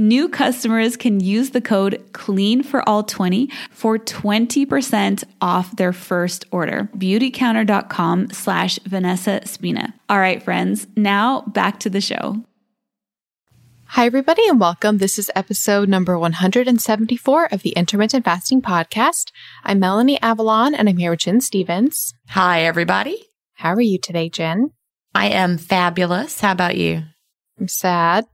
New customers can use the code CLEAN for all 20 for 20% off their first order. Beautycounter.com slash Vanessa Spina. All right, friends, now back to the show. Hi, everybody, and welcome. This is episode number 174 of the Intermittent Fasting Podcast. I'm Melanie Avalon, and I'm here with Gin Stephens. Hi, everybody. How are you today, Jen? I am fabulous. How about you? I'm sad.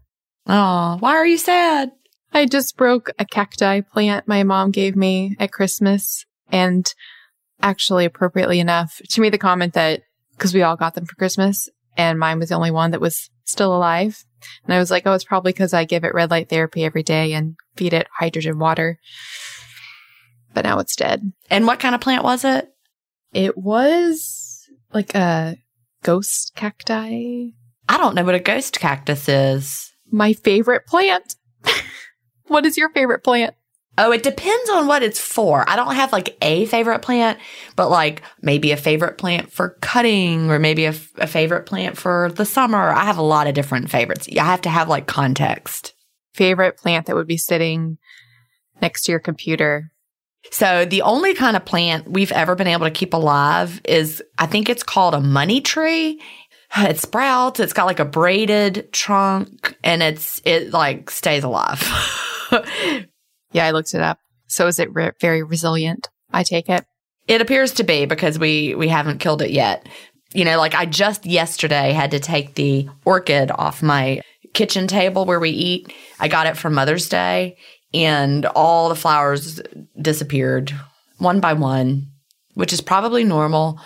Oh, why are you sad? I just broke a cacti plant my mom gave me at Christmas. And actually, appropriately enough, she made the comment that because we all got them for Christmas and mine was the only one that was still alive. And I was like, oh, it's probably because I give it red light therapy every day and feed it hydrogen water. But now it's dead. And what kind of plant was it? It was like a ghost cacti. I don't know what a ghost cactus is my favorite plant. What is your favorite plant? Oh, it depends on what it's for. I don't have like a favorite plant, but like maybe a favorite plant for cutting or maybe a, f- a favorite plant for the summer. I have a lot of different favorites. I have to have like context. Favorite plant that would be sitting next to your computer? So the only kind of plant we've ever been able to keep alive is I think it's called a money tree. It sprouts, it's got like a braided trunk and it's it like stays alive. Yeah, I looked it up. So is it re- very resilient? I take it. It appears to be because we we haven't killed it yet. You know, like I just yesterday had to take the orchid off my kitchen table where we eat. I got it for Mother's Day and all the flowers disappeared one by one, which is probably normal.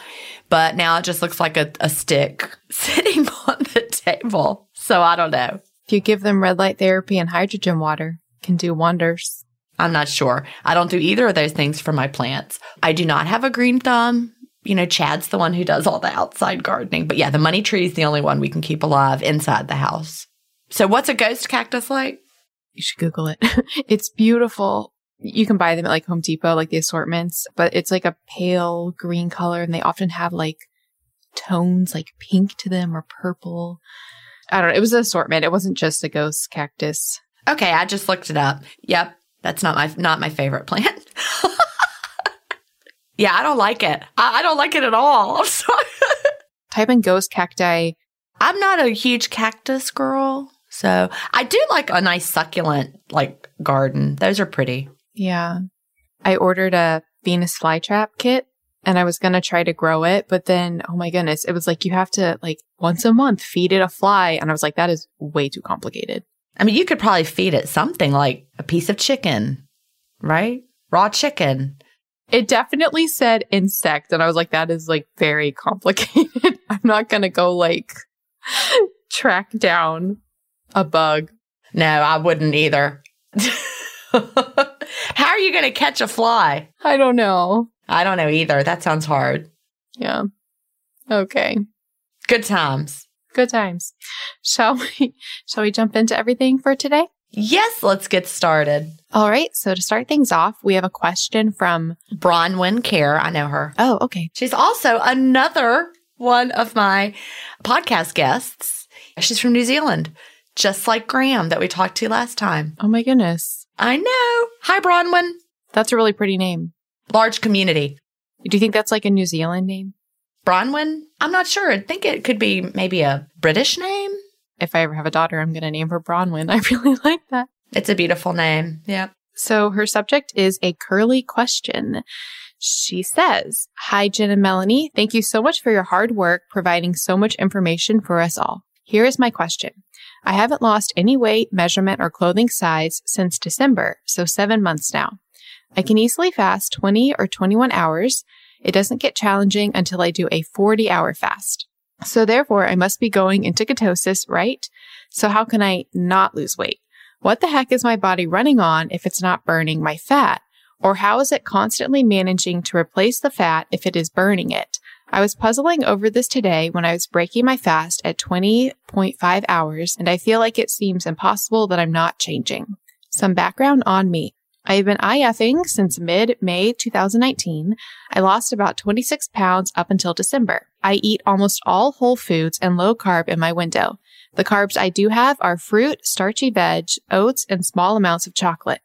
But now it just looks like a, a stick sitting on the table. So I don't know. If you give them red light therapy and hydrogen water, can do wonders. I'm not sure. I don't do either of those things for my plants. I do not have a green thumb. You know, Chad's the one who does all the outside gardening. But yeah, the money tree is the only one we can keep alive inside the house. So, what's a ghost cactus like? You should Google it. it's beautiful. You can buy them at like Home Depot, like the assortments, but it's like a pale green color and they often have like tones like pink to them or purple. I don't know. It was an assortment. It wasn't just a ghost cactus. Okay, I just looked it up. Yep, that's not my not my favorite plant. yeah, I don't like it. I, I don't like it at all. I'm sorry. Type in ghost cacti. I'm not a huge cactus girl, so I do like a nice succulent like garden. Those are pretty. Yeah. I ordered a Venus flytrap kit and I was going to try to grow it, but then, oh my goodness, it was like you have to like once a month feed it a fly. And I was like, that is way too complicated. I mean, you could probably feed it something like a piece of chicken, right? Raw chicken. It definitely said insect. And I was like, that is like very complicated. I'm not going to go like track down a bug. No, I wouldn't either. You going to catch a fly? I don't know. I don't know either. That sounds hard. Yeah. Okay. Good times. Good times. Shall we shall we jump into everything for today? Yes, let's get started. All right. So to start things off, we have a question from Bronwyn Care. I know her. Oh, okay. She's also another one of my podcast guests. She's from New Zealand, just like Graham that we talked to last time. Oh my goodness. I know. Hi, Bronwyn. That's a really pretty name. Large community. Do you think that's like a New Zealand name? Bronwyn? I'm not sure. I think it could be maybe a British name. If I ever have a daughter, I'm going to name her Bronwyn. I really like that. It's a beautiful name. Yep. So her subject is a curly question. She says, Hi, Jen and Melanie. Thank you so much for your hard work providing so much information for us all. Here is my question. I haven't lost any weight, measurement, or clothing size since December, so seven months now. I can easily fast 20 or 21 hours. It doesn't get challenging until I do a 40 hour fast. So therefore, I must be going into ketosis, right? So how can I not lose weight? What the heck is my body running on if it's not burning my fat? Or how is it constantly managing to replace the fat if it is burning it? I was puzzling over this today when I was breaking my fast at 20.5 hours, and I feel like it seems impossible that I'm not changing. Some background on me. I have been IFing since mid May 2019. I lost about 26 pounds up until December. I eat almost all whole foods and low carb in my window. The carbs I do have are fruit, starchy veg, oats, and small amounts of chocolate.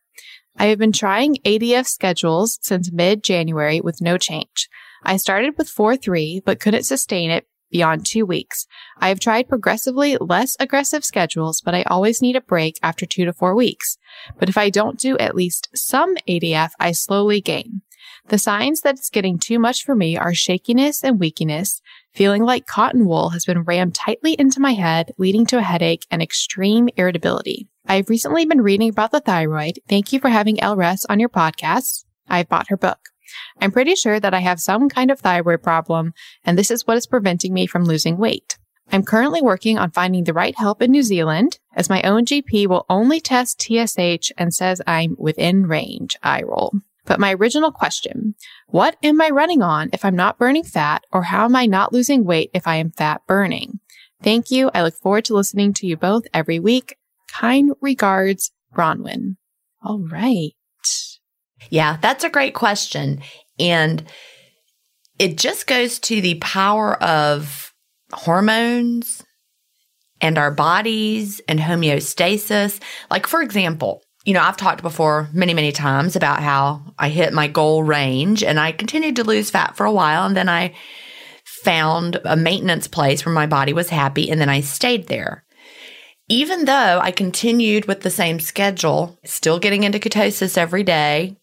I have been trying ADF schedules since mid January with no change. I started with 4-3, but couldn't sustain it beyond two weeks. I have tried progressively less aggressive schedules, but I always need a break after two to four weeks. But if I don't do at least some ADF, I slowly gain. The signs that it's getting too much for me are shakiness and weakness, feeling like cotton wool has been rammed tightly into my head, leading to a headache and extreme irritability. I've recently been reading about the thyroid. Thank you for having Elle Russ on your podcast. I've bought her book. I'm pretty sure that I have some kind of thyroid problem, and this is what is preventing me from losing weight. I'm currently working on finding the right help in New Zealand, as my own GP will only test TSH and says I'm within range. I roll. But my original question, what am I running on if I'm not burning fat, or how am I not losing weight if I am fat burning? Thank you. I look forward to listening to you both every week. Kind regards, Bronwyn. All right. Yeah, that's a great question. And it just goes to the power of hormones and our bodies and homeostasis. Like, for example, you know, I've talked before many, many times about how I hit my goal range and I continued to lose fat for a while. And then I found a maintenance place where my body was happy. And then I stayed there. Even though I continued with the same schedule, still getting into ketosis every day,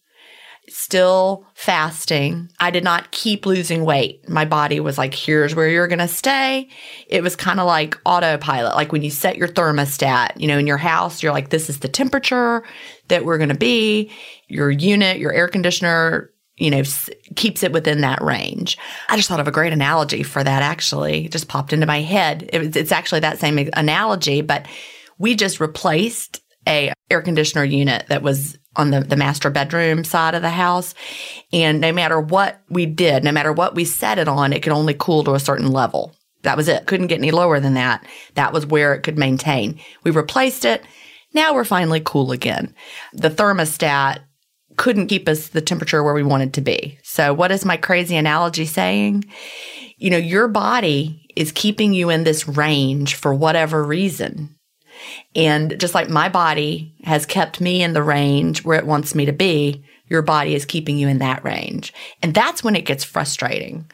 still fasting. I did not keep losing weight. My body was like, here's where you're going to stay. It was kind of like autopilot. Like when you set your thermostat, you know, in your house, you're like, this is the temperature that we're going to be. Your unit, your air conditioner, you know, s- keeps it within that range. I just thought of a great analogy for that actually. It just popped into my head. It it's actually that same analogy, but we just replaced a air conditioner unit that was on the, the master bedroom side of the house. And no matter what we did, no matter what we set it on, it could only cool to a certain level. That was it. Couldn't get any lower than that. That was where it could maintain. We replaced it. Now we're finally cool again. The thermostat couldn't keep us the temperature where we wanted to be. So what is my crazy analogy saying? You know, your body is keeping you in this range for whatever reason. And just like my body has kept me in the range where it wants me to be, your body is keeping you in that range. And that's when it gets frustrating.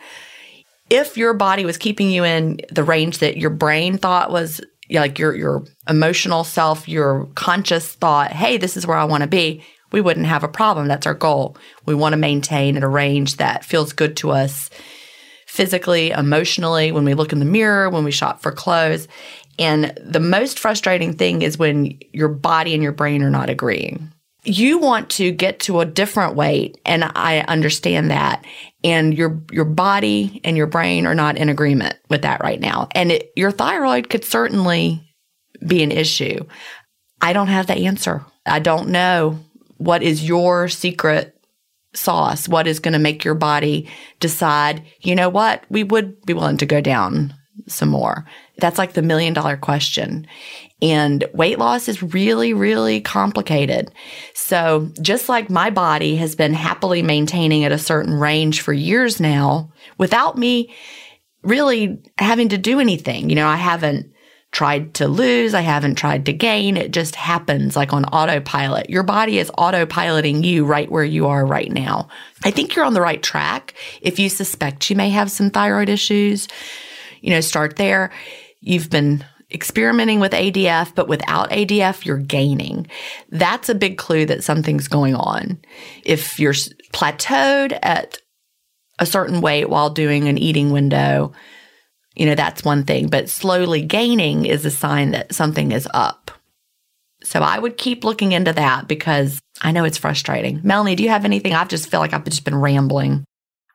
If your body was keeping you in the range that your brain thought was like your your emotional self, your conscious thought, hey, this is where I want to be, we wouldn't have a problem. That's our goal. We want to maintain at a range that feels good to us physically, emotionally, when we look in the mirror, when we shop for clothes. And the most frustrating thing is when your body and your brain are not agreeing. You want to get to a different weight, and I understand that. And your your body and your brain are not in agreement with that right now. And it, your thyroid could certainly be an issue. I don't have the answer. I don't know what is your secret sauce. What is going to make your body decide, you know what, we would be willing to go down some more. That's like the million dollar question. And weight loss is really, really complicated. So just like my body has been happily maintaining at a certain range for years now without me really having to do anything, you know, I haven't tried to lose. I haven't tried to gain. It just happens like on autopilot. Your body is autopiloting you right where you are right now. I think you're on the right track. If you suspect you may have some thyroid issues, you know, start there. You've been experimenting with ADF, but without ADF, you're gaining. That's a big clue that something's going on. If you're plateaued at a certain weight while doing an eating window, you know, that's one thing, but slowly gaining is a sign that something is up. So I would keep looking into that because I know it's frustrating. Melanie, do you have anything? I just feel like I've just been rambling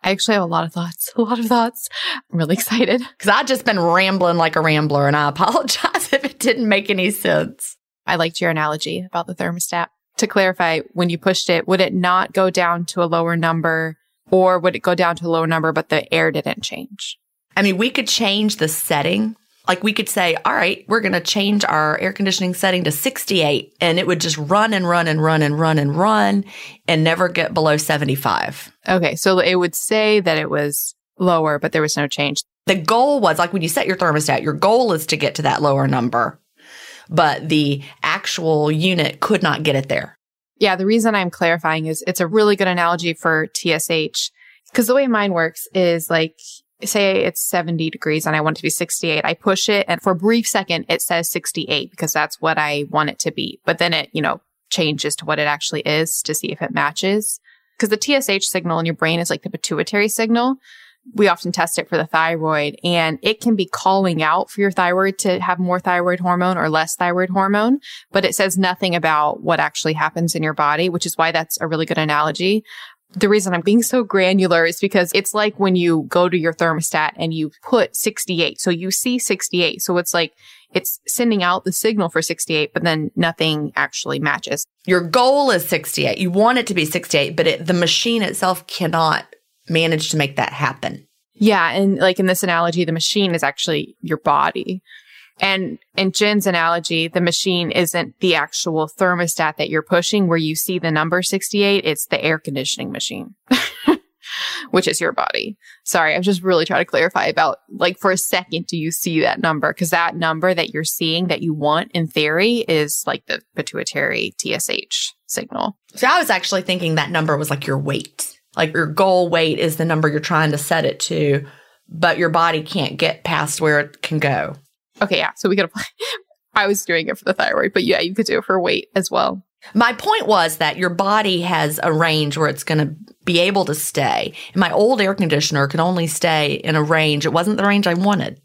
I actually have a lot of thoughts. A lot of thoughts. I'm really excited. because I've just been rambling like a rambler and I apologize if it didn't make any sense. I liked your analogy about the thermostat. To clarify, when you pushed it, would it not go down to a lower number or would it go down to a lower number, but the air didn't change? I mean, we could change the setting. Like we could say, all right, we're going to change our air conditioning setting to 68 and it would just run and run and run and run and run and never get below 75. Okay. So it would say that it was lower, but there was no change. The goal was like when you set your thermostat, your goal is to get to that lower number, but the actual unit could not get it there. Yeah. The reason I'm clarifying is it's a really good analogy for TSH because the way mine works is like, say it's 70 degrees and I want it to be 68. I push it and for a brief second, it says 68 because that's what I want it to be. But then it, you know, changes to what it actually is to see if it matches. Because the TSH signal in your brain is like the pituitary signal. We often test it for the thyroid and it can be calling out for your thyroid to have more thyroid hormone or less thyroid hormone, but it says nothing about what actually happens in your body, which is why that's a really good analogy. The reason I'm being so granular is because it's like when you go to your thermostat and you put 68. So you see 68. So it's like it's sending out the signal for 68, but then nothing actually matches. Your goal is 68. You want it to be 68, but it, the machine itself cannot manage to make that happen. Yeah. And like in this analogy, the machine is actually your body. And in Jen's analogy, the machine isn't the actual thermostat that you're pushing where you see the number 68. It's the air conditioning machine, which is your body. Sorry. I'm just really trying to clarify about like for a second, do you see that number? Cause that number that you're seeing that you want in theory is like the pituitary TSH signal. So I was actually thinking that number was like your weight. Like your goal weight is the number you're trying to set it to, but your body can't get past where it can go. Okay, yeah. So we could apply. I was doing it for the thyroid, but yeah, you could do it for weight as well. My point was that your body has a range where it's going to be able to stay. And my old air conditioner could only stay in a range. It wasn't the range I wanted,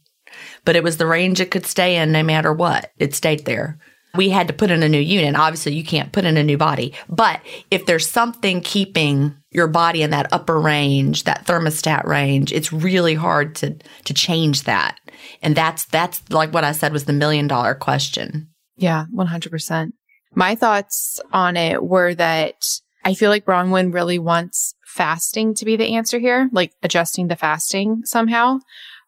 but it was the range it could stay in no matter what. It stayed there. We had to put in a new unit. Obviously, you can't put in a new body. But if there's something keeping your body in that upper range, that thermostat range, it's really hard to to change that. And that's that's like what I said was the million dollar question. Yeah, 100%. My thoughts on it were that I feel like Bronwyn really wants fasting to be the answer here, like adjusting the fasting somehow.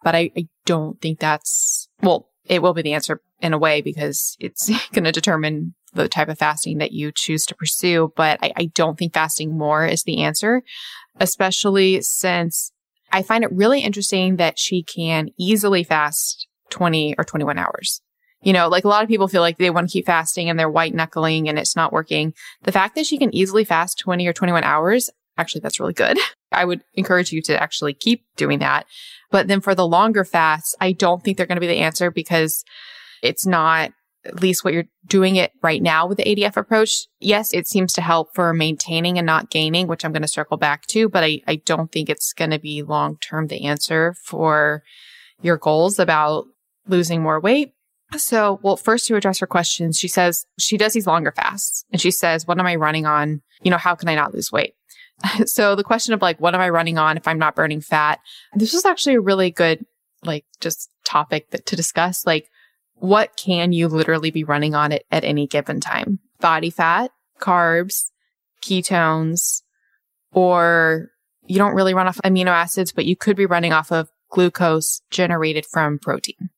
But I, I don't think that's, well, it will be the answer in a way because it's going to determine the type of fasting that you choose to pursue. But I, I don't think fasting more is the answer, especially since I find it really interesting that she can easily fast 20 or 21 hours. You know, like a lot of people feel like they want to keep fasting and they're white knuckling and it's not working. The fact that she can easily fast 20 or 21 hours, actually, that's really good. I would encourage you to actually keep doing that. But then for the longer fasts, I don't think they're going to be the answer because it's not at least what you're doing it right now with the ADF approach. Yes, it seems to help for maintaining and not gaining, which I'm going to circle back to, but I, I don't think it's going to be long term the answer for your goals about losing more weight. So, well, first to address her questions, she says she does these longer fasts and she says, what am I running on? You know, how can I not lose weight? so the question of like, what am I running on if I'm not burning fat? This is actually a really good, like, just topic that, to discuss. Like, what can you literally be running on it at any given time? Body fat, carbs, ketones, or you don't really run off amino acids, but you could be running off of glucose generated from protein.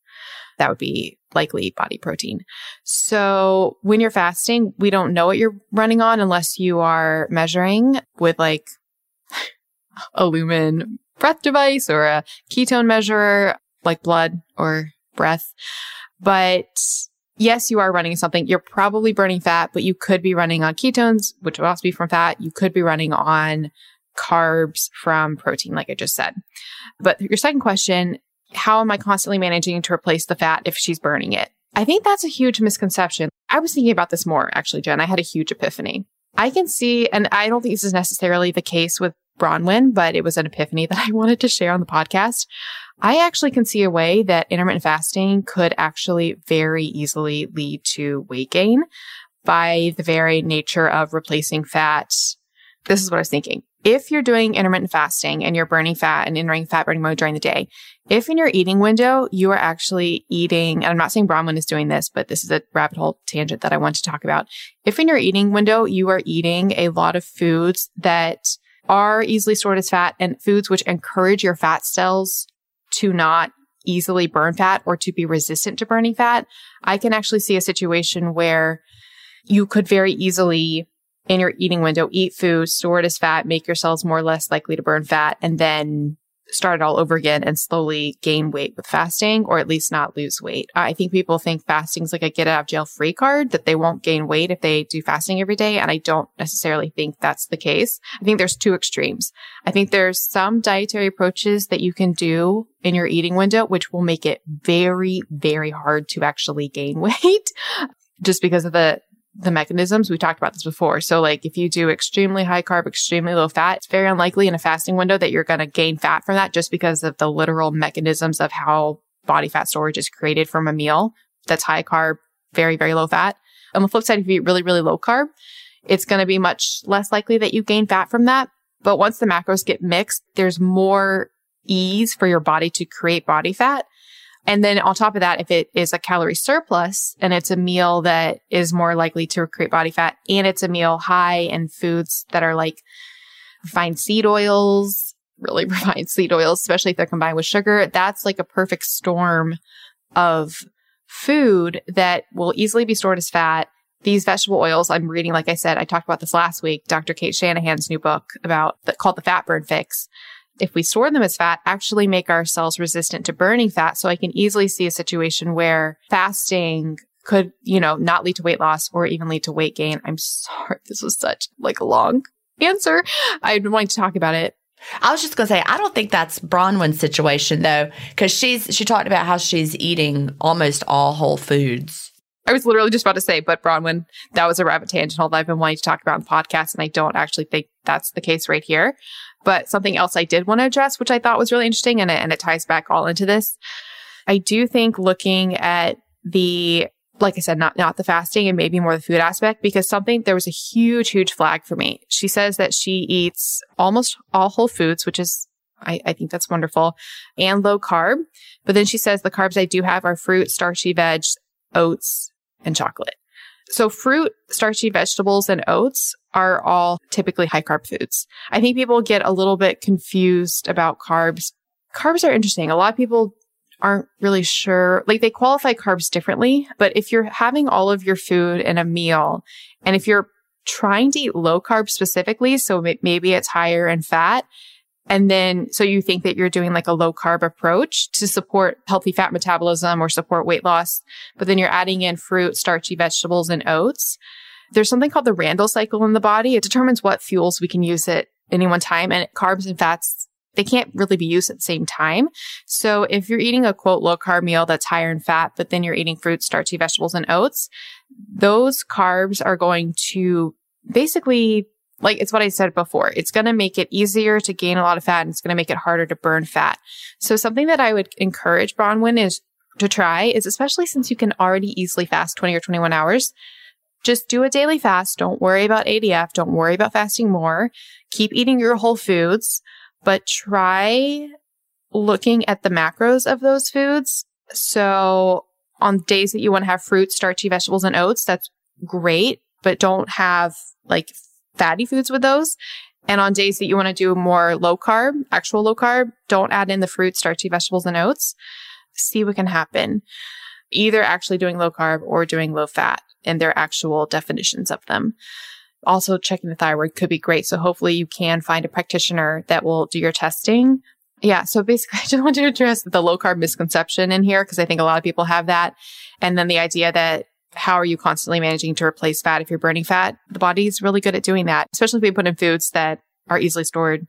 That would be likely body protein. So when you're fasting, we don't know what you're running on unless you are measuring with like a lumen breath device or a ketone measurer like blood or breath. But yes, you are running something. You're probably burning fat, but you could be running on ketones, which would also be from fat. You could be running on carbs from protein, like I just said. But your second question, how am I constantly managing to replace the fat if she's burning it? I think that's a huge misconception. I was thinking about this more, actually, Jen. I had a huge epiphany. I can see, and I don't think this is necessarily the case with Bronwyn, but it was an epiphany that I wanted to share on the podcast. I actually can see a way that intermittent fasting could actually very easily lead to weight gain by the very nature of replacing fat. This is what I was thinking. If you're doing intermittent fasting and you're burning fat and entering fat burning mode during the day, if in your eating window, you are actually eating, and I'm not saying Bronwyn is doing this, but this is a rabbit hole tangent that I want to talk about. If in your eating window, you are eating a lot of foods that are easily stored as fat and foods which encourage your fat cells to not easily burn fat or to be resistant to burning fat, I can actually see a situation where you could very easily in your eating window eat food, store it as fat, make your cells more or less likely to burn fat, and then start it all over again and slowly gain weight with fasting or at least not lose weight. I think people think fasting is like a get out of jail free card that they won't gain weight if they do fasting every day. And I don't necessarily think that's the case. I think there's two extremes. I think there's some dietary approaches that you can do in your eating window, which will make it very, very hard to actually gain weight just because of the the mechanisms. We talked about this before. So like if you do extremely high carb, extremely low fat, it's very unlikely in a fasting window that you're going to gain fat from that just because of the literal mechanisms of how body fat storage is created from a meal that's high carb, very, very low fat. On the flip side, if you eat really, really low carb, it's going to be much less likely that you gain fat from that. But once the macros get mixed, there's more ease for your body to create body fat. And then on top of that, if it is a calorie surplus and it's a meal that is more likely to create body fat and it's a meal high in foods that are like refined seed oils, really refined seed oils, especially if they're combined with sugar, that's like a perfect storm of food that will easily be stored as fat. These vegetable oils I'm reading, like I said, I talked about this last week, Dr. Cate Shanahan's new book about the, called the fat burn fix. If we store them as fat, actually make our cells resistant to burning fat. So I can easily see a situation where fasting could, you know, not lead to weight loss or even lead to weight gain. I'm sorry. This was such like a long answer. I've been wanting to talk about it. I was just going to say, I don't think that's Bronwyn's situation though, because she's, she talked about how she's eating almost all whole foods. I was literally just about to say, but Bronwyn, that was a rabbit tangent that I've been wanting to talk about in the podcast. And I don't actually think that's the case right here. But something else I did want to address, which I thought was really interesting and it, and it ties back all into this. I do think looking at the like I said, not, not the fasting and maybe more the food aspect because something, there was a huge, huge flag for me. She says that she eats almost all whole foods, which is, I, I think that's wonderful and low carb. But then she says the carbs I do have are fruit, starchy veg, oats, and chocolate. So fruit, starchy vegetables, and oats are all typically high carb foods. I think people get a little bit confused about carbs. Carbs are interesting. A lot of people aren't really sure. Like they qualify carbs differently, but if you're having all of your food in a meal and if you're trying to eat low carb specifically, so maybe it's higher in fat, and then so you think that you're doing like a low carb approach to support healthy fat metabolism or support weight loss, but then you're adding in fruit, starchy vegetables, and oats. There's something called the Randle cycle in the body. It determines what fuels we can use at any one time and carbs and fats they can't really be used at the same time. So if you're eating a quote low carb meal that's higher in fat, but then you're eating fruits, starchy vegetables and oats, those carbs are going to basically like it's what I said before. It's going to make it easier to gain a lot of fat and it's going to make it harder to burn fat. So something that I would encourage Bronwyn is to try is especially since you can already easily fast 20 or 21 hours. Just do a daily fast. Don't worry about ADF. Don't worry about fasting more. Keep eating your whole foods but try looking at the macros of those foods. So on days that you want to have fruit, starchy vegetables and oats, that's great, but don't have like fatty foods with those. And on days that you want to do more low carb, actual low carb, don't add in the fruit, starchy vegetables and oats. See what can happen. Either actually doing low carb or doing low fat and their actual definitions of them also checking the thyroid could be great. So hopefully you can find a practitioner that will do your testing. Yeah. So basically I just want to address the low carb misconception in here because I think a lot of people have that. And then the idea that how are you constantly managing to replace fat if you're burning fat? The body's really good at doing that, especially if we put in foods that are easily stored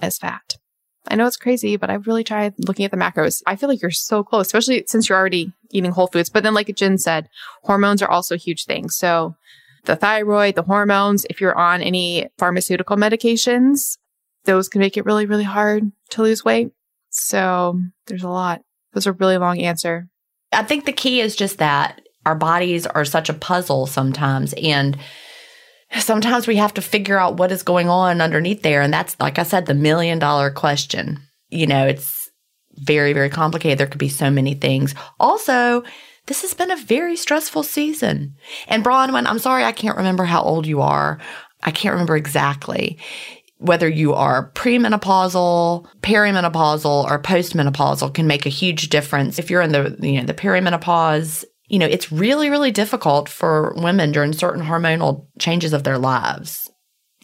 as fat. I know it's crazy, but I've really tried looking at the macros. I feel like you're so close, especially since you're already eating whole foods. But then, like Jen said, hormones are also huge thing. So the thyroid, the hormones, if you're on any pharmaceutical medications, those can make it really, really hard to lose weight. So there's a lot. Those a really long answer. I think the key is just that our bodies are such a puzzle sometimes. And sometimes we have to figure out what is going on underneath there. And that's, like I said, the million dollar question. You know, it's very, very complicated. There could be so many things. Also, this has been a very stressful season. And Bronwyn, I'm sorry, I can't remember how old you are. I can't remember exactly whether you are premenopausal, perimenopausal, or postmenopausal can make a huge difference. If you're in the, you know, the perimenopause, you know, it's really, really difficult for women during certain hormonal changes of their lives.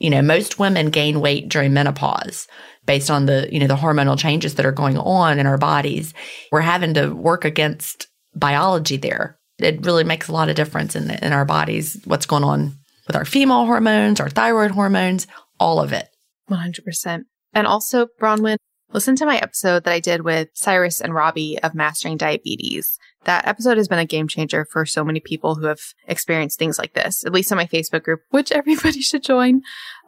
You know, most women gain weight during menopause based on the, you know, the hormonal changes that are going on in our bodies. We're having to work against biology there. It really makes a lot of difference in, the, in our bodies, what's going on with our female hormones, our thyroid hormones, all of it. 100%. And also, Bronwyn, listen to my episode that I did with Cyrus and Robby of Mastering Diabetes. That episode has been a game changer for so many people who have experienced things like this, at least in my Facebook group, which everybody should join.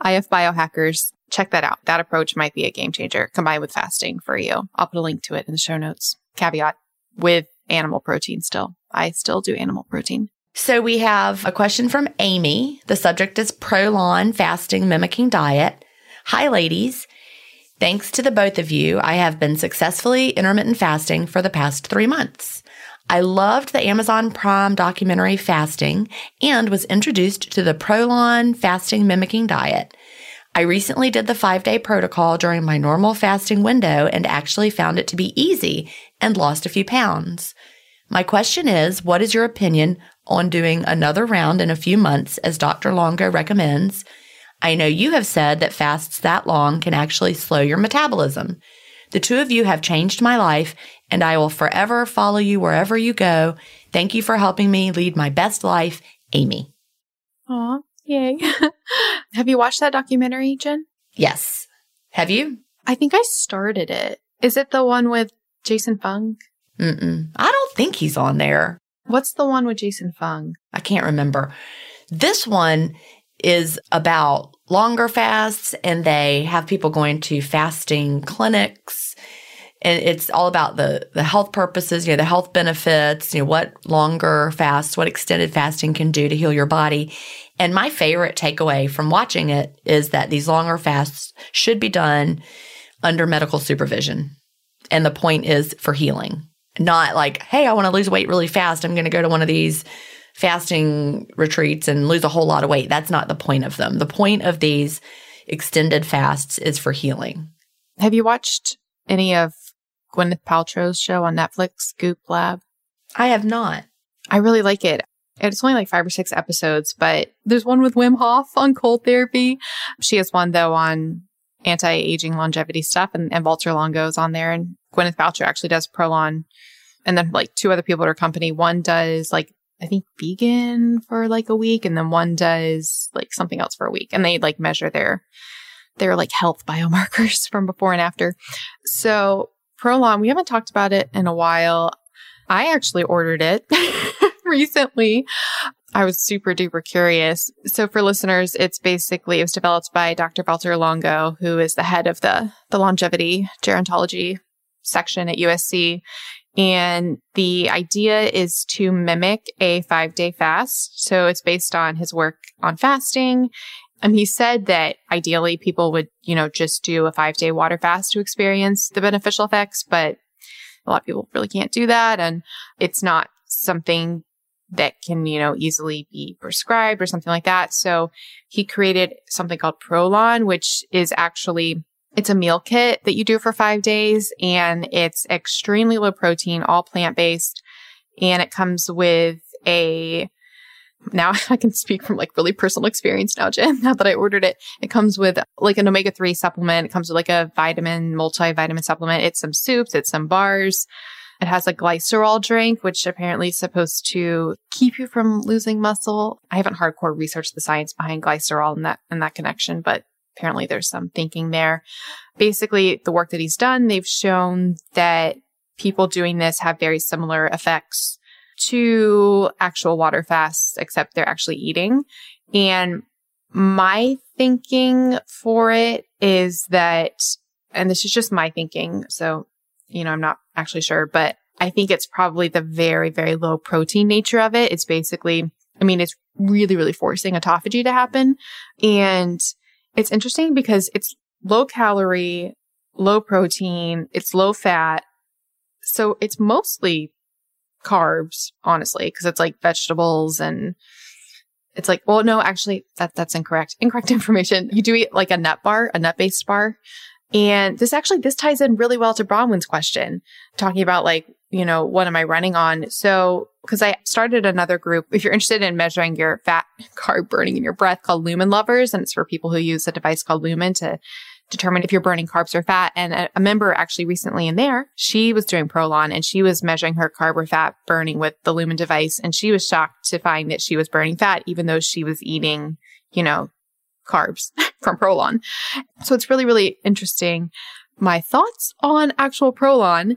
IF Biohackers. Check that out. That approach might be a game changer combined with fasting for you. I'll put a link to it in the show notes. Caveat with animal protein still. I still do animal protein. So we have a question from Amy. The subject is Prolon fasting mimicking diet. Hi, ladies. Thanks to the both of you, I have been successfully intermittent fasting for the past three months. I loved the Amazon Prime documentary Fasting and was introduced to the Prolon fasting mimicking diet. I recently did the five day protocol during my normal fasting window and actually found it to be easy and lost a few pounds. My question is what is your opinion on doing another round in a few months as Dr. Longo recommends? I know you have said that fasts that long can actually slow your metabolism. The two of you have changed my life, and I will forever follow you wherever you go. Thank you for helping me lead my best life, Amy. Aw, yay. Have you watched that documentary, Jen? Yes. Have you? I think I started it. Is it the one with Jason Fung? Mm-mm. I don't think he's on there. What's the one with Jason Fung? I can't remember. This one is about longer fasts and they have people going to fasting clinics and it's all about the the health purposes, you know, the health benefits, you know, what longer fasts, what extended fasting can do to heal your body. And my favorite takeaway from watching it is that these longer fasts should be done under medical supervision. And the point is for healing, not like, hey, I want to lose weight really fast. I'm going to go to one of these fasting retreats and lose a whole lot of weight. That's not the point of them. The point of these extended fasts is for healing. Have you watched any of Gwyneth Paltrow's show on Netflix, Goop Lab? I have not. I really like it. It's only like five or six episodes, but there's one with Wim Hof on cold therapy. She has one though on anti-aging longevity stuff and, and Valter Longo's on there and Gwyneth Paltrow actually does Prolon. And then like two other people at her company. One does like I think vegan for like a week and then one does like something else for a week and they like measure their their like health biomarkers from before and after. So Prolon, we haven't talked about it in a while. I actually ordered it recently. I was super duper curious. So for listeners, it's basically, it was developed by Dr. Valter Longo, who is the head of the, the longevity gerontology section at USC. And the idea is to mimic a five day fast. So it's based on his work on fasting. And he said that ideally people would, you know, just do a five day water fast to experience the beneficial effects, but a lot of people really can't do that. And it's not something that can, you know, easily be prescribed or something like that. So he created something called Prolon, which is actually it's a meal kit that you do for five days and it's extremely low protein, all plant based. And it comes with a, now I can speak from like really personal experience now, Jen, now that I ordered it. It comes with like an omega 3 supplement. It comes with like a vitamin, multivitamin supplement. It's some soups, it's some bars. It has a glycerol drink, which apparently is supposed to keep you from losing muscle. I haven't hardcore researched the science behind glycerol and that, and that connection, but apparently there's some thinking there. Basically, the work that he's done, they've shown that people doing this have very similar effects to actual water fasts, except they're actually eating. And my thinking for it is that, and this is just my thinking. So, you know, I'm not actually sure, but I think it's probably the very, very low protein nature of it. It's basically, I mean, it's really, really forcing autophagy to happen. And it's interesting because it's low calorie, low protein, it's low fat. So it's mostly carbs, honestly, because it's like vegetables and it's like, well, no, actually that, that's incorrect. Incorrect information. You do eat like a nut bar, a nut based bar. And this actually, this ties in really well to Bronwyn's question, talking about like, you know, what am I running on? So, cause I started another group. If you're interested in measuring your fat carb burning in your breath called Lumen Lovers, and it's for people who use a device called Lumen to determine if you're burning carbs or fat. And a, a member actually recently in there, she was doing Prolon and she was measuring her carb or fat burning with the Lumen device. And she was shocked to find that she was burning fat, even though she was eating, you know, carbs from Prolon. So it's really, really interesting. My thoughts on actual Prolon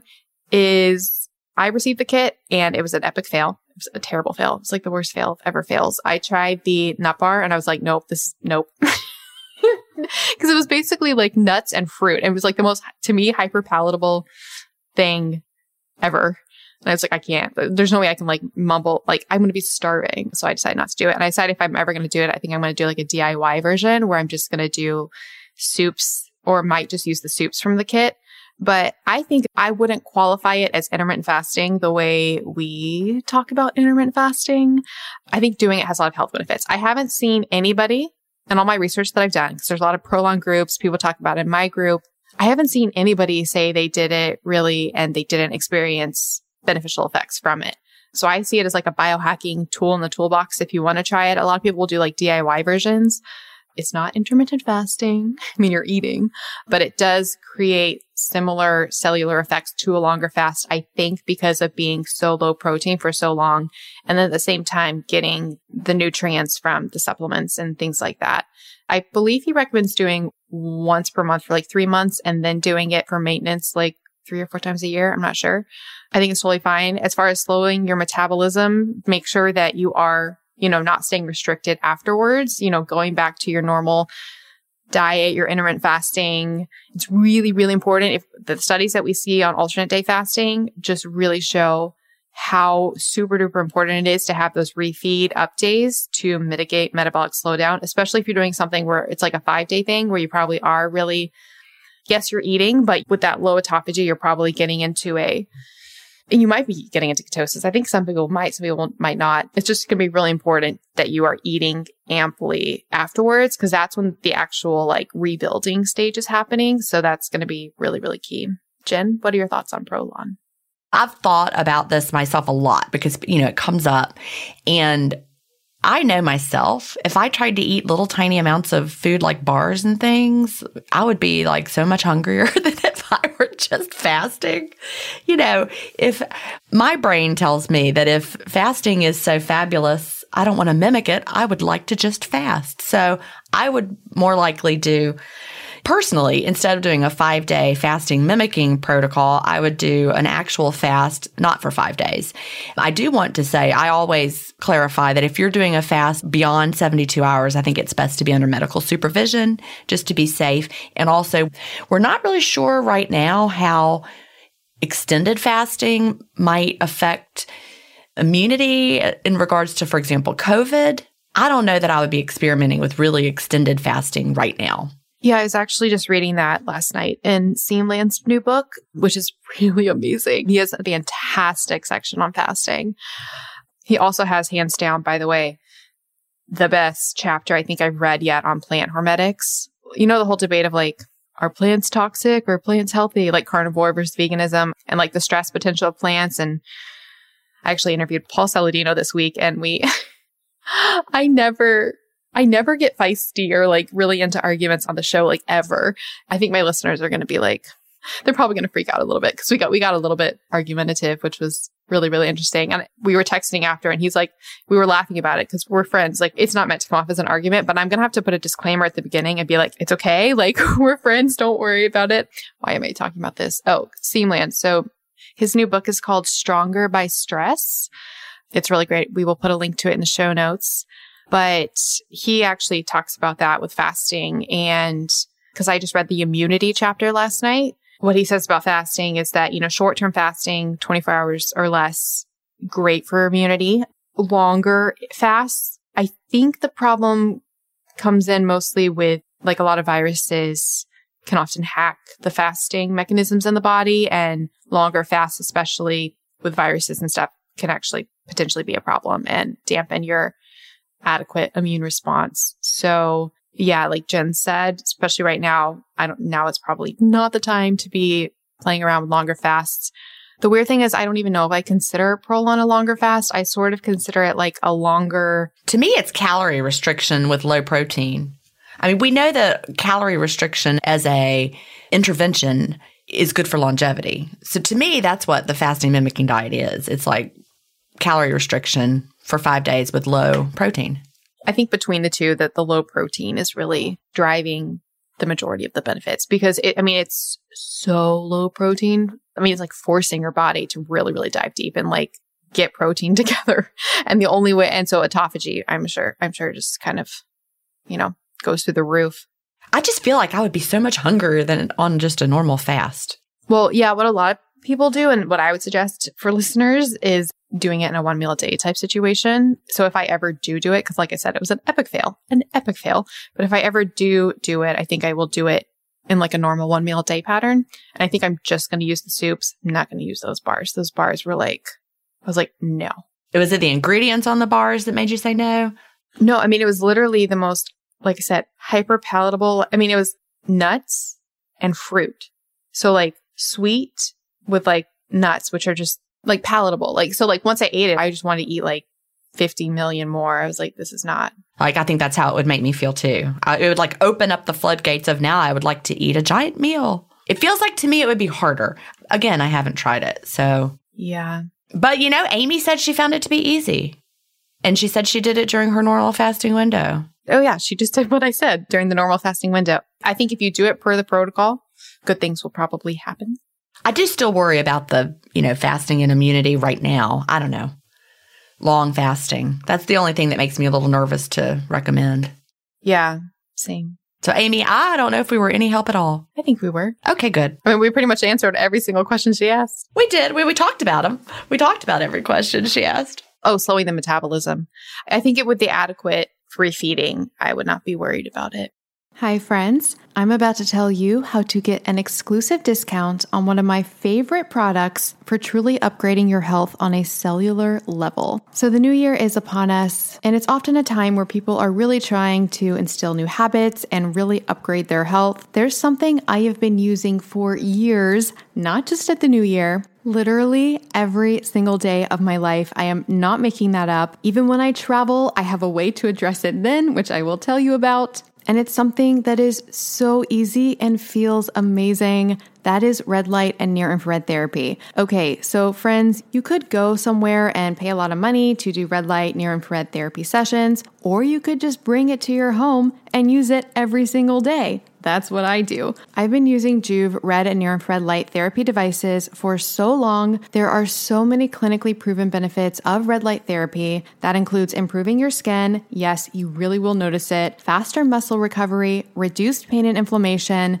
is I received the kit and it was an epic fail. It was a terrible fail. It's like the worst fail ever fails. I tried the nut bar and I was like, nope, this, nope. Cause it was basically like nuts and fruit. It was like the most, to me, hyper palatable thing ever. And I was like, I can't. There's no way I can like mumble. Like, I'm going to be starving. So I decided not to do it. And I decided if I'm ever going to do it, I think I'm going to do like a DIY version where I'm just going to do soups or might just use the soups from the kit. But I think I wouldn't qualify it as intermittent fasting the way we talk about intermittent fasting. I think doing it has a lot of health benefits. I haven't seen anybody and all my research that I've done, because there's a lot of Prolon groups, people talk about in my group. I haven't seen anybody say they did it really and they didn't experience beneficial effects from it. So I see it as like a biohacking tool in the toolbox if you want to try it. A lot of people will do like DIY versions. It's not intermittent fasting. I mean, you're eating, but it does create similar cellular effects to a longer fast, I think, because of being so low protein for so long. And then at the same time, getting the nutrients from the supplements and things like that. I believe he recommends doing once per month for like three months and then doing it for maintenance like three or four times a year. I'm not sure. I think it's totally fine. As far as slowing your metabolism, make sure that you are, you know, not staying restricted afterwards, you know, going back to your normal diet, your intermittent fasting. It's really, really important. If the studies that we see on alternate day fasting just really show how super duper important it is to have those refeed up days to mitigate metabolic slowdown, especially if you're doing something where it's like a five day thing where you probably are really, yes, you're eating, but with that low autophagy, you're probably getting into a, and you might be getting into ketosis. I think some people might, some people might not. It's just going to be really important that you are eating amply afterwards because that's when the actual like rebuilding stage is happening. So that's going to be really, really key. Gin, what are your thoughts on Prolon? I've thought about this myself a lot because, you know, it comes up and I know myself, if I tried to eat little tiny amounts of food like bars and things, I would be like so much hungrier than if I were just fasting. You know, if my brain tells me that if fasting is so fabulous, I don't want to mimic it, I would like to just fast. So I would more likely do Personally, instead of doing a five day fasting mimicking protocol, I would do an actual fast, not for five days. I do want to say, I always clarify that if you're doing a fast beyond 72 hours, I think it's best to be under medical supervision just to be safe. And also, we're not really sure right now how extended fasting might affect immunity in regards to, for example, COVID. I don't know that I would be experimenting with really extended fasting right now. Yeah, I was actually just reading that last night in Siim Land's new book, which is really amazing. He has a fantastic section on fasting. He also has, hands down, by the way, the best chapter I think I've read yet on plant hormetics. You know, the whole debate of like, are plants toxic or plants healthy? Like carnivore versus veganism and like the stress potential of plants. And I actually interviewed Paul Saladino this week and we, I never I never get feisty or like really into arguments on the show, like ever. I think my listeners are going to be like, they're probably going to freak out a little bit because we got, we got a little bit argumentative, which was really, really interesting. And we were texting after and he's like, we were laughing about it because we're friends. Like it's not meant to come off as an argument, but I'm going to have to put a disclaimer at the beginning and be like, it's okay. Like we're friends. Don't worry about it. Why am I talking about this? Oh, Siim Land. So his new book is called Stronger by Stress. It's really great. We will put a link to it in the show notes. But he actually talks about that with fasting. And because I just read the immunity chapter last night, what he says about fasting is that, you know, short term fasting, 24 hours or less, great for immunity. Longer fasts, I think the problem comes in mostly with like a lot of viruses can often hack the fasting mechanisms in the body and longer fasts, especially with viruses and stuff can actually potentially be a problem and dampen your adequate immune response. So yeah, like Gin said, especially right now, I don't, now it's probably not the time to be playing around with longer fasts. The weird thing is, I don't even know if I consider Prolon a longer fast. I sort of consider it like a longer. To me, it's calorie restriction with low protein. I mean, we know that calorie restriction as a intervention is good for longevity. So to me, that's what the fasting mimicking diet is. It's like calorie restriction for five days with low protein. I think between the two, that the low protein is really driving the majority of the benefits because it, I mean, it's so low protein. I mean, it's like forcing your body to really, really dive deep and like get protein together. And the only way, and so autophagy, I'm sure, I'm sure just kind of, you know, goes through the roof. I just feel like I would be so much hungrier than on just a normal fast. Well, yeah, what a lot of people do and what I would suggest for listeners is doing it in a one meal a day type situation. So if I ever do do it, because like I said, it was an epic fail, an epic fail. But if I ever do do it, I think I will do it in like a normal one meal a day pattern. And I think I'm just going to use the soups. I'm not going to use those bars. Those bars were like, I was like, no. It was it the ingredients on the bars that made you say no? No, I mean, it was literally the most, like I said, hyper palatable. I mean, it was nuts and fruit. So like sweet with like nuts, which are just like palatable. Like, so like once I ate it, I just wanted to eat like 50 million more. I was like, this is not. Like, I think that's how it would make me feel too. I, it would like open up the floodgates of now I would like to eat a giant meal. It feels like to me it would be harder. Again, I haven't tried it. So, Yeah. but you know, Amy said she found it to be easy. And she said she did it during her normal fasting window. Oh, yeah. She just did what I said during the normal fasting window. I think if you do it per the protocol, good things will probably happen. I do still worry about the, you know, fasting and immunity right now. I don't know. Long fasting. That's the only thing that makes me a little nervous to recommend. Yeah. Same. So, Amy, I don't know if we were any help at all. I think we were. Okay, good. I mean, we pretty much answered every single question she asked. We did. We, we talked about them. We talked about every question she asked. Oh, slowing the metabolism. I think it would be adequate refeeding. I would not be worried about it. Hi, friends. I'm about to tell you how to get an exclusive discount on one of my favorite products for truly upgrading your health on a cellular level. So, the new year is upon us, and it's often a time where people are really trying to instill new habits and really upgrade their health. There's something I have been using for years, not just at the new year. Literally every single day of my life. I am not making that up. Even when I travel, I have a way to address it then, which I will tell you about. And it's something that is so easy and feels amazing. That is red light and near infrared therapy. Okay, so friends, you could go somewhere and pay a lot of money to do red light, near infrared therapy sessions, or you could just bring it to your home and use it every single day. That's what I do. I've been using Joovv red and near infrared light therapy devices for so long. There are so many clinically proven benefits of red light therapy. That includes improving your skin. Yes, you really will notice it. Faster muscle recovery, reduced pain and inflammation,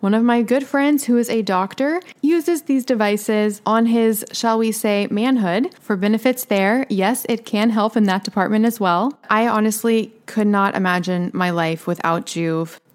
One of my good friends, who is a doctor, uses these devices on his, shall we say, manhood for benefits there. Yes, it can help in that department as well. I honestly could not imagine my life without Joovv.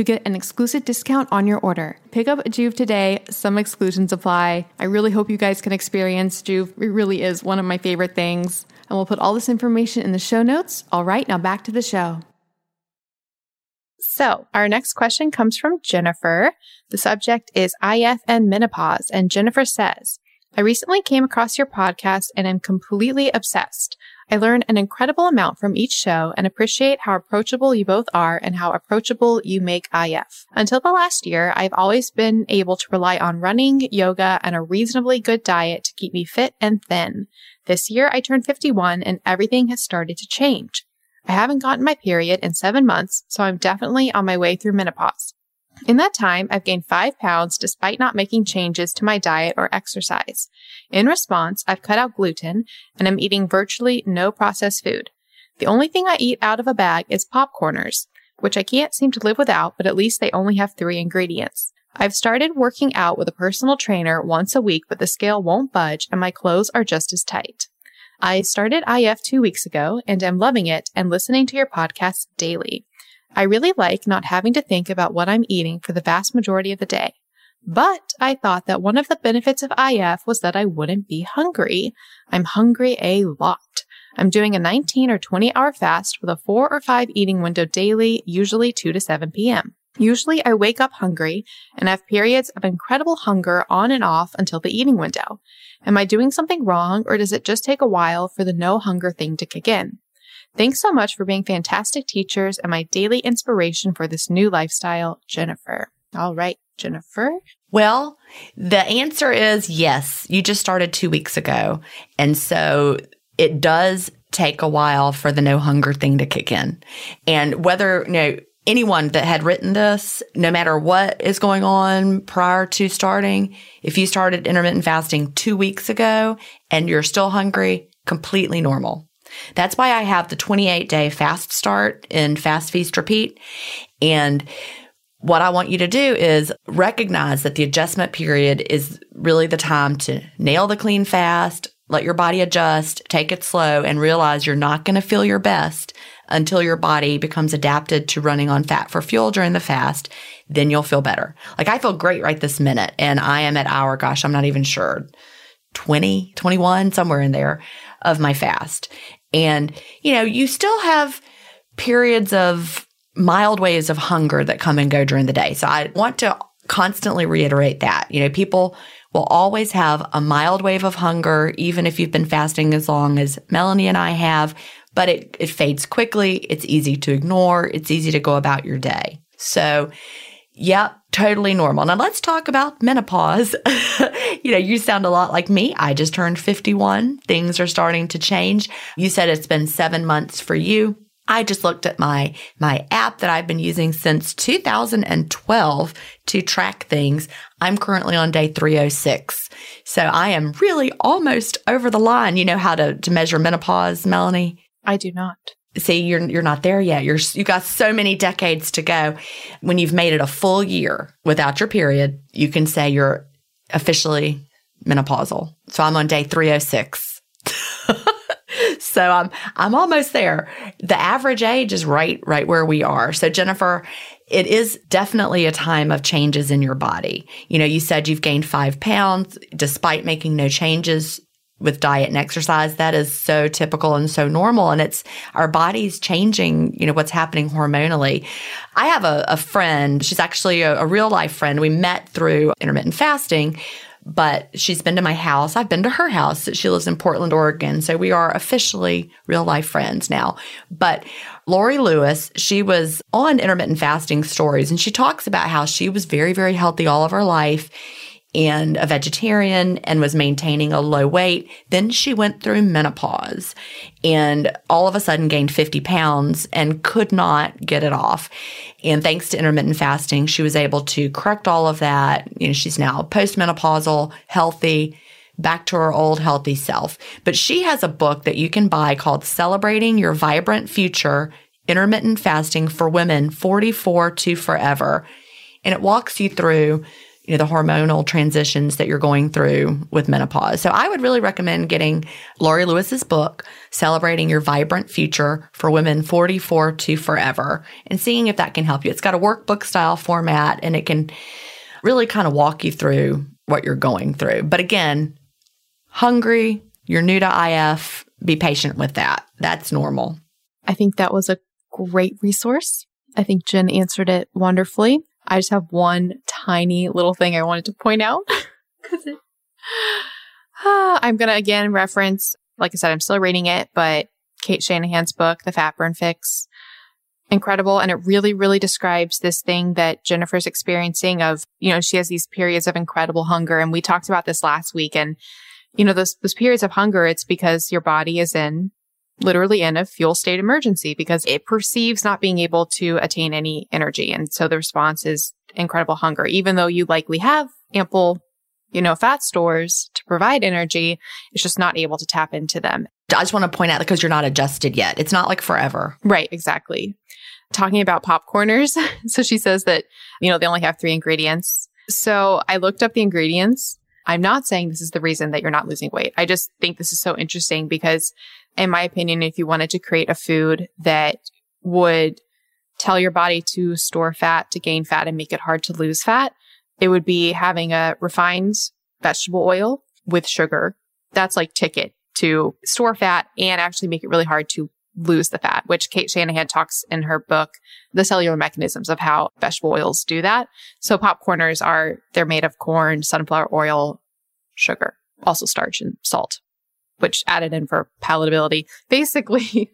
to get an exclusive discount on your order. Pick up Joovv today. Some exclusions apply. I really hope you guys can experience Joovv. It really is one of my favorite things. And we'll put all this information in the show notes. All right, now back to the show. So, our next question comes from Jennifer. The subject is IF and menopause. And Jennifer says, I recently came across your podcast and am completely obsessed. I learn an incredible amount from each show and appreciate how approachable you both are and how approachable you make IF. Until the last year, I've always been able to rely on running, yoga, and a reasonably good diet to keep me fit and thin. This year, I turned 51 and everything has started to change. I haven't gotten my period in seven months, so I'm definitely on my way through menopause. In that time, I've gained five pounds despite not making changes to my diet or exercise. In response, I've cut out gluten and am eating virtually no processed food. The only thing I eat out of a bag is popcorners, which I can't seem to live without, but at least they only have three ingredients. I've started working out with a personal trainer once a week, but the scale won't budge and my clothes are just as tight. I started IF two weeks ago and am loving it and listening to your podcast daily. I really like not having to think about what I'm eating for the vast majority of the day. But I thought that one of the benefits of IF was that I wouldn't be hungry. I'm hungry a lot. I'm doing a 19 or 20 hour fast with a four or five eating window daily, usually 2 to 7 p.m. Usually I wake up hungry and have periods of incredible hunger on and off until the eating window. Am I doing something wrong or does it just take a while for the no hunger thing to kick in? Thanks so much for being fantastic teachers and my daily inspiration for this new lifestyle, Jennifer. All right, Jennifer. Well, the answer is yes. You just started two weeks ago. And so it does take a while for the no hunger thing to kick in. And whether, you know, anyone that had written this, no matter what is going on prior to starting, if you started intermittent fasting two weeks ago and you're still hungry, completely normal. That's why I have the 28 day fast start in fast feast repeat. And what I want you to do is recognize that the adjustment period is really the time to nail the clean fast, let your body adjust, take it slow, and realize you're not going to feel your best until your body becomes adapted to running on fat for fuel during the fast. Then you'll feel better. Like I feel great right this minute, and I am at hour, gosh, I'm not even sure, 20, 21, somewhere in there of my fast. And, you know, you still have periods of mild waves of hunger that come and go during the day. So I want to constantly reiterate that. You know, people will always have a mild wave of hunger, even if you've been fasting as long as Melanie and I have, but it, it fades quickly. It's easy to ignore. It's easy to go about your day. So, Yep, totally normal. Now let's talk about menopause. you know, you sound a lot like me. I just turned 51. Things are starting to change. You said it's been seven months for you. I just looked at my my app that I've been using since 2012 to track things. I'm currently on day 306. So I am really almost over the line. You know how to, to measure menopause, Melanie? I do not see you're you're not there yet. You're you got so many decades to go. When you've made it a full year without your period, you can say you're officially menopausal. So I'm on day 306. so I'm I'm almost there. The average age is right right where we are. So Jennifer, it is definitely a time of changes in your body. You know, you said you've gained 5 pounds despite making no changes with diet and exercise that is so typical and so normal. And it's our bodies changing you know what's happening hormonally. I have a, a friend she's actually a, a real life friend. We met through intermittent fasting but she's been to my house. I've been to her house. She lives in portland oregon. So we are officially real life friends now. But Lori Lewis, she was on intermittent fasting stories and she talks about how she was very, very healthy all of her life and a vegetarian and was maintaining a low weight. Then she went through menopause and all of a sudden gained 50 pounds and could not get it off. And thanks to intermittent fasting, she was able to correct all of that. You know, she's now postmenopausal, healthy, back to her old healthy self. But she has a book that you can buy called Celebrating Your Vibrant Future Intermittent Fasting for Women 44 to Forever. And it walks you through you know, the hormonal transitions that you're going through with menopause. So I would really recommend getting Lori Lewis's book, Celebrating Your Vibrant Future for Women 44 to Forever, and seeing if that can help you. It's got a workbook style format and it can really kind of walk you through what you're going through. But again, hungry, you're new to IF, be patient with that. That's normal. I think that was a great resource. I think Gin answered it wonderfully. I just have one tiny little thing I wanted to point out. Cause it, uh, I'm going to again reference, like I said, I'm still reading it, but Cate Shanahan's book, The Fat Burn Fix, incredible. And it really, really describes this thing that Jennifer's experiencing of, you know, she has these periods of incredible hunger. And we talked about this last week. And, you know, those, those periods of hunger, it's because your body is in literally in a fuel state emergency because it perceives not being able to attain any energy. And so the response is incredible hunger, even though you likely have ample, you know, fat stores to provide energy. It's just not able to tap into them. I just want to point out because you're not adjusted yet. It's not like forever. Right. Exactly. Talking about popcorners. so she says that, you know, they only have three ingredients So I looked up the ingredients. I'm not saying this is the reason that you're not losing weight. I just think this is so interesting because in my opinion, if you wanted to create a food that would tell your body to store fat, to gain fat and make it hard to lose fat, it would be having a refined vegetable oil with sugar. That's like ticket to store fat and actually make it really hard to lose the fat, which Cate Shanahan talks in her book, The Cellular Mechanisms of how vegetable oils do that. So popcorners are, they're made of corn, sunflower oil, sugar, also starch and salt, which added in for palatability. Basically,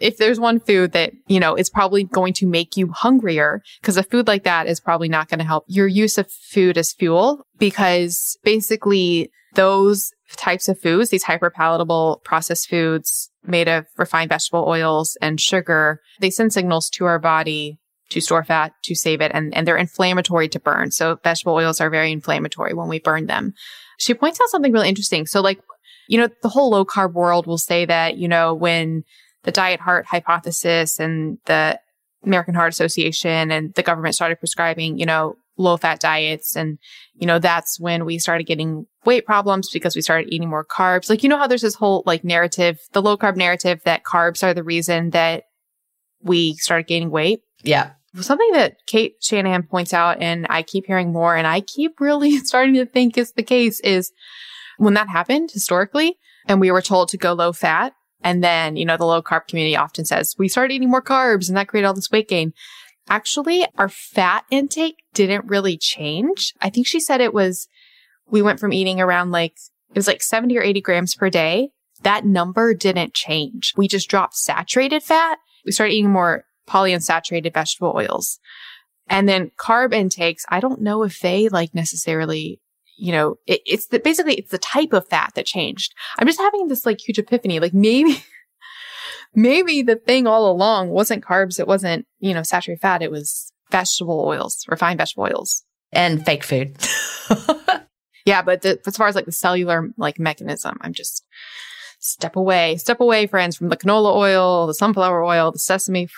if there's one food that, you know, is probably going to make you hungrier, because a food like that is probably not going to help your use of food as fuel, because basically those types of foods, these hyper palatable processed foods made of refined vegetable oils and sugar, they send signals to our body to store fat, to save it, and, and they're inflammatory to burn. So vegetable oils are very inflammatory when we burn them. She points out something really interesting. So like, you know, the whole low carb world will say that, you know, when the diet heart hypothesis and the American Heart Association and the government started prescribing, you know, low fat diets. And, you know, that's when we started getting weight problems because we started eating more carbs. Like, you know how there's this whole like narrative, the low carb narrative that carbs are the reason that we started gaining weight. Yeah. Something that Cate Shanahan points out, and I keep hearing more, and I keep really starting to think is the case is when that happened historically, and we were told to go low fat, and then, you know, the low carb community often says we started eating more carbs and that created all this weight gain. Actually, our fat intake didn't really change. I think she said it was, we went from eating around like, it was like 70 or 80 grams per day. That number didn't change. We just dropped saturated fat. We started eating more polyunsaturated vegetable oils. And then carb intakes, I don't know if they like necessarily you know, it, it's the, basically it's the type of fat that changed. I'm just having this like huge epiphany. Like maybe, maybe the thing all along wasn't carbs. It wasn't, you know, saturated fat. It was vegetable oils, refined vegetable oils and fake food. yeah. But the, as far as like the cellular like mechanism, I'm just step away, step away, friends, from the canola oil, the sunflower oil, the sesame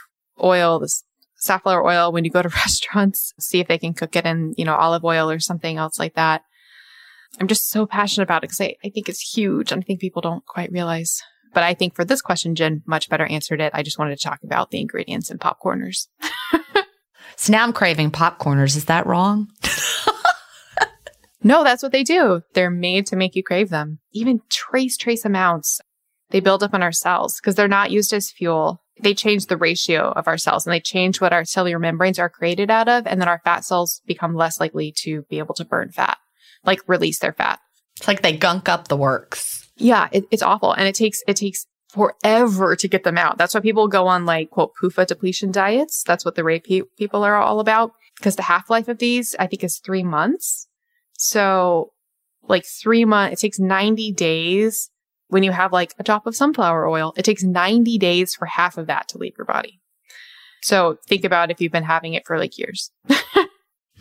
oil, the safflower oil. When you go to restaurants, see if they can cook it in, you know, olive oil or something else like that. I'm just so passionate about it because I, I think it's huge and I think people don't quite realize. But I think for this question, Gin much better answered it. I just wanted to talk about the ingredients in popcorners. so now I'm craving popcorners. Is that wrong? no, that's what they do. They're made to make you crave them. Even trace, trace amounts. They build up in our cells because they're not used as fuel. They change the ratio of our cells and they change what our cellular membranes are created out of. And then our fat cells become less likely to be able to burn fat like release their fat. It's like they gunk up the works. Yeah, it, it's awful. And it takes, it takes forever to get them out. That's why people go on like quote PUFA depletion diets. That's what the Ray Peat pe- people are all about because the half life of these, I think is three months. So like three months, it takes 90 days when you have like a drop of sunflower oil. It takes 90 days for half of that to leave your body. So think about if you've been having it for like years.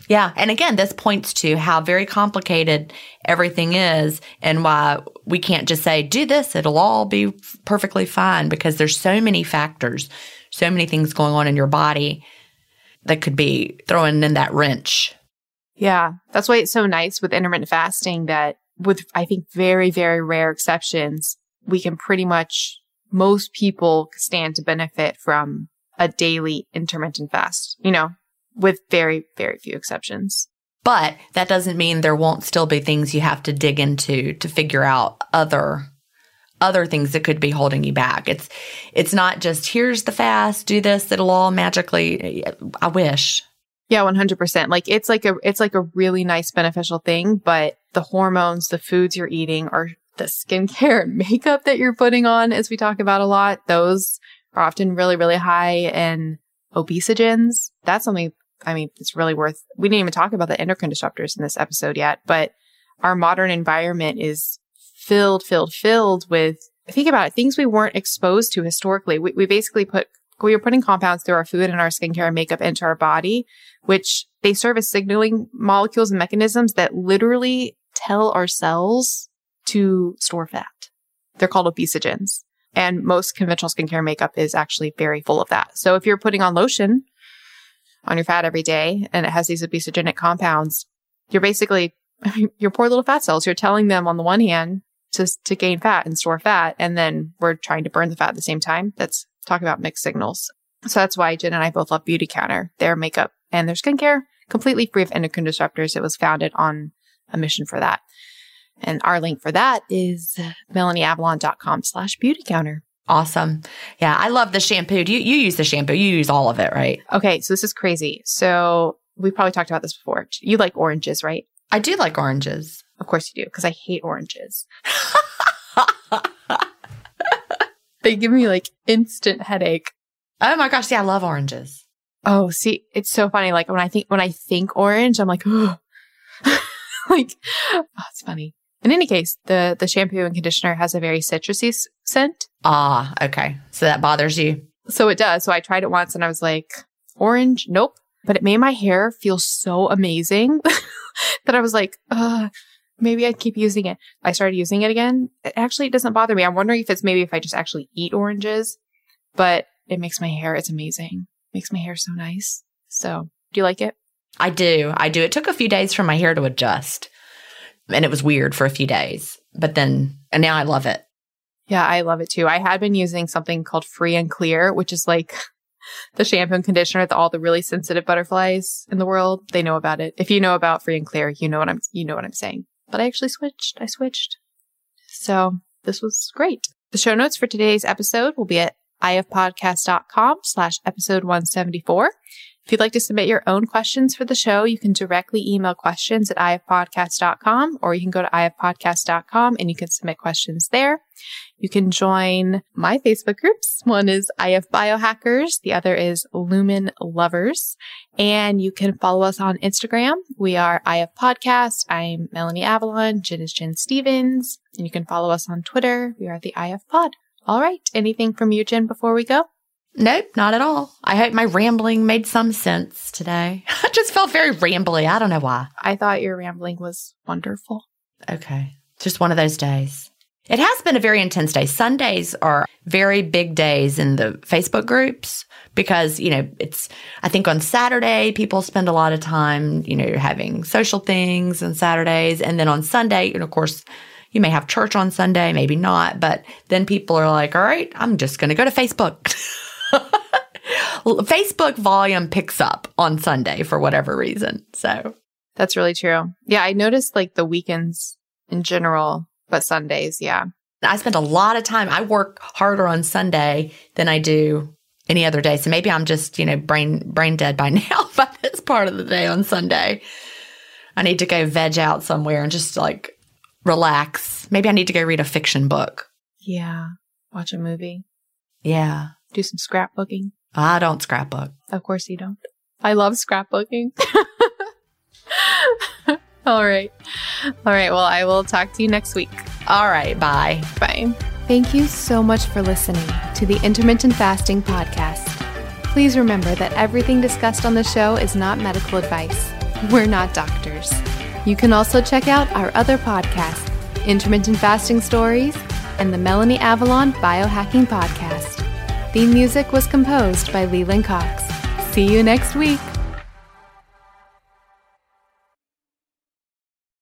Yeah. And again, this points to how very complicated everything is and why we can't just say, do this, it'll all be perfectly fine because there's so many factors, so many things going on in your body that could be throwing in that wrench. Yeah. That's why it's so nice with intermittent fasting that with, I think, very, very rare exceptions, we can pretty much, most people stand to benefit from a daily intermittent fast. You know, with very, very few exceptions. But that doesn't mean there won't still be things you have to dig into to figure out other other things that could be holding you back. It's it's not just here's the fast, do this, it'll all magically I wish. Yeah, 100%. Like it's like a it's like a really nice beneficial thing, but the hormones, the foods you're eating or the skincare and makeup that you're putting on as we talk about a lot, those are often really really high in obesogens. That's something I mean, it's really worth, we didn't even talk about the endocrine disruptors in this episode yet, but our modern environment is filled, filled, filled with, think about it, things we weren't exposed to historically. We, we basically put, we were putting compounds through our food and our skincare and makeup into our body, which they serve as signaling molecules and mechanisms that literally tell our cells to store fat. They're called obesogens. And most conventional skincare makeup is actually very full of that. So if you're putting on lotion, on your fat every day and it has these obesogenic compounds, you're basically your poor little fat cells. You're telling them on the one hand to to gain fat and store fat, and then we're trying to burn the fat at the same time. That's talk about mixed signals. So that's why Gin and I both love Beauty Counter, their makeup and their skincare, completely free of endocrine disruptors. It was founded on a mission for that. And our link for that is melanieavalon.com slash beautycounter. Awesome. Yeah, I love the shampoo. Do you, you use the shampoo? You use all of it, right? Okay, so this is crazy. So we probably talked about this before. You like oranges, right? I do like oranges. Of course you do, because I hate oranges. they give me like instant headache. Oh my gosh, yeah, I love oranges. Oh, see, it's so funny. Like when I think when I think orange, I'm like, oh, like oh, it's funny. In any case, the the shampoo and conditioner has a very citrusy s- scent. Ah, okay. So that bothers you. So it does. So I tried it once and I was like, orange, nope. But it made my hair feel so amazing that I was like, uh, maybe I'd keep using it. I started using it again. It actually it doesn't bother me. I'm wondering if it's maybe if I just actually eat oranges, but it makes my hair, it's amazing. Makes my hair so nice. So do you like it? I do. I do. It took a few days for my hair to adjust. And it was weird for a few days. But then, and now I love it. Yeah, I love it too. I had been using something called Free and Clear, which is like the shampoo and conditioner that all the really sensitive butterflies in the world, they know about it. If you know about Free and Clear, you know what I'm you know what I'm saying. But I actually switched. I switched. So this was great. The show notes for today's episode will be at ifpodcast.com slash episode 174. If you'd like to submit your own questions for the show, you can directly email questions at ifpodcast.com or you can go to ifpodcast.com and you can submit questions there. You can join my Facebook groups. One is IF Biohackers. The other is Lumen Lovers. And you can follow us on Instagram. We are IF Podcast. I'm Melanie Avalon. Gin is Gin Stephens. And you can follow us on Twitter. We are the IF Pod. All right. Anything from you, Gin, before we go? Nope, not at all. I hope my rambling made some sense today. I just felt very rambly. I don't know why. I thought your rambling was wonderful. Okay. Just one of those days. It has been a very intense day. Sundays are very big days in the Facebook groups because, you know, it's, I think on Saturday, people spend a lot of time, you know, having social things on Saturdays. And then on Sunday, and of course, you may have church on Sunday, maybe not, but then people are like, all right, I'm just going to go to Facebook. Facebook volume picks up on Sunday for whatever reason. So That's really true. Yeah, I noticed like the weekends in general, but Sundays, yeah. I spend a lot of time. I work harder on Sunday than I do any other day. So maybe I'm just, you know, brain brain dead by now by this part of the day on Sunday. I need to go veg out somewhere and just like relax. Maybe I need to go read a fiction book. Yeah. Watch a movie, Yeah. Do some scrapbooking. I don't scrapbook. Of course you don't. I love scrapbooking. All right. All right. Well, I will talk to you next week. All right. Bye. Bye. Thank you so much for listening to the Intermittent Fasting Podcast. Please remember that everything discussed on the show is not medical advice. We're not doctors. You can also check out our other podcasts, Intermittent Fasting Stories and the Melanie Avalon Biohacking Podcast. Theme music was composed by Leland Cox. See you next week.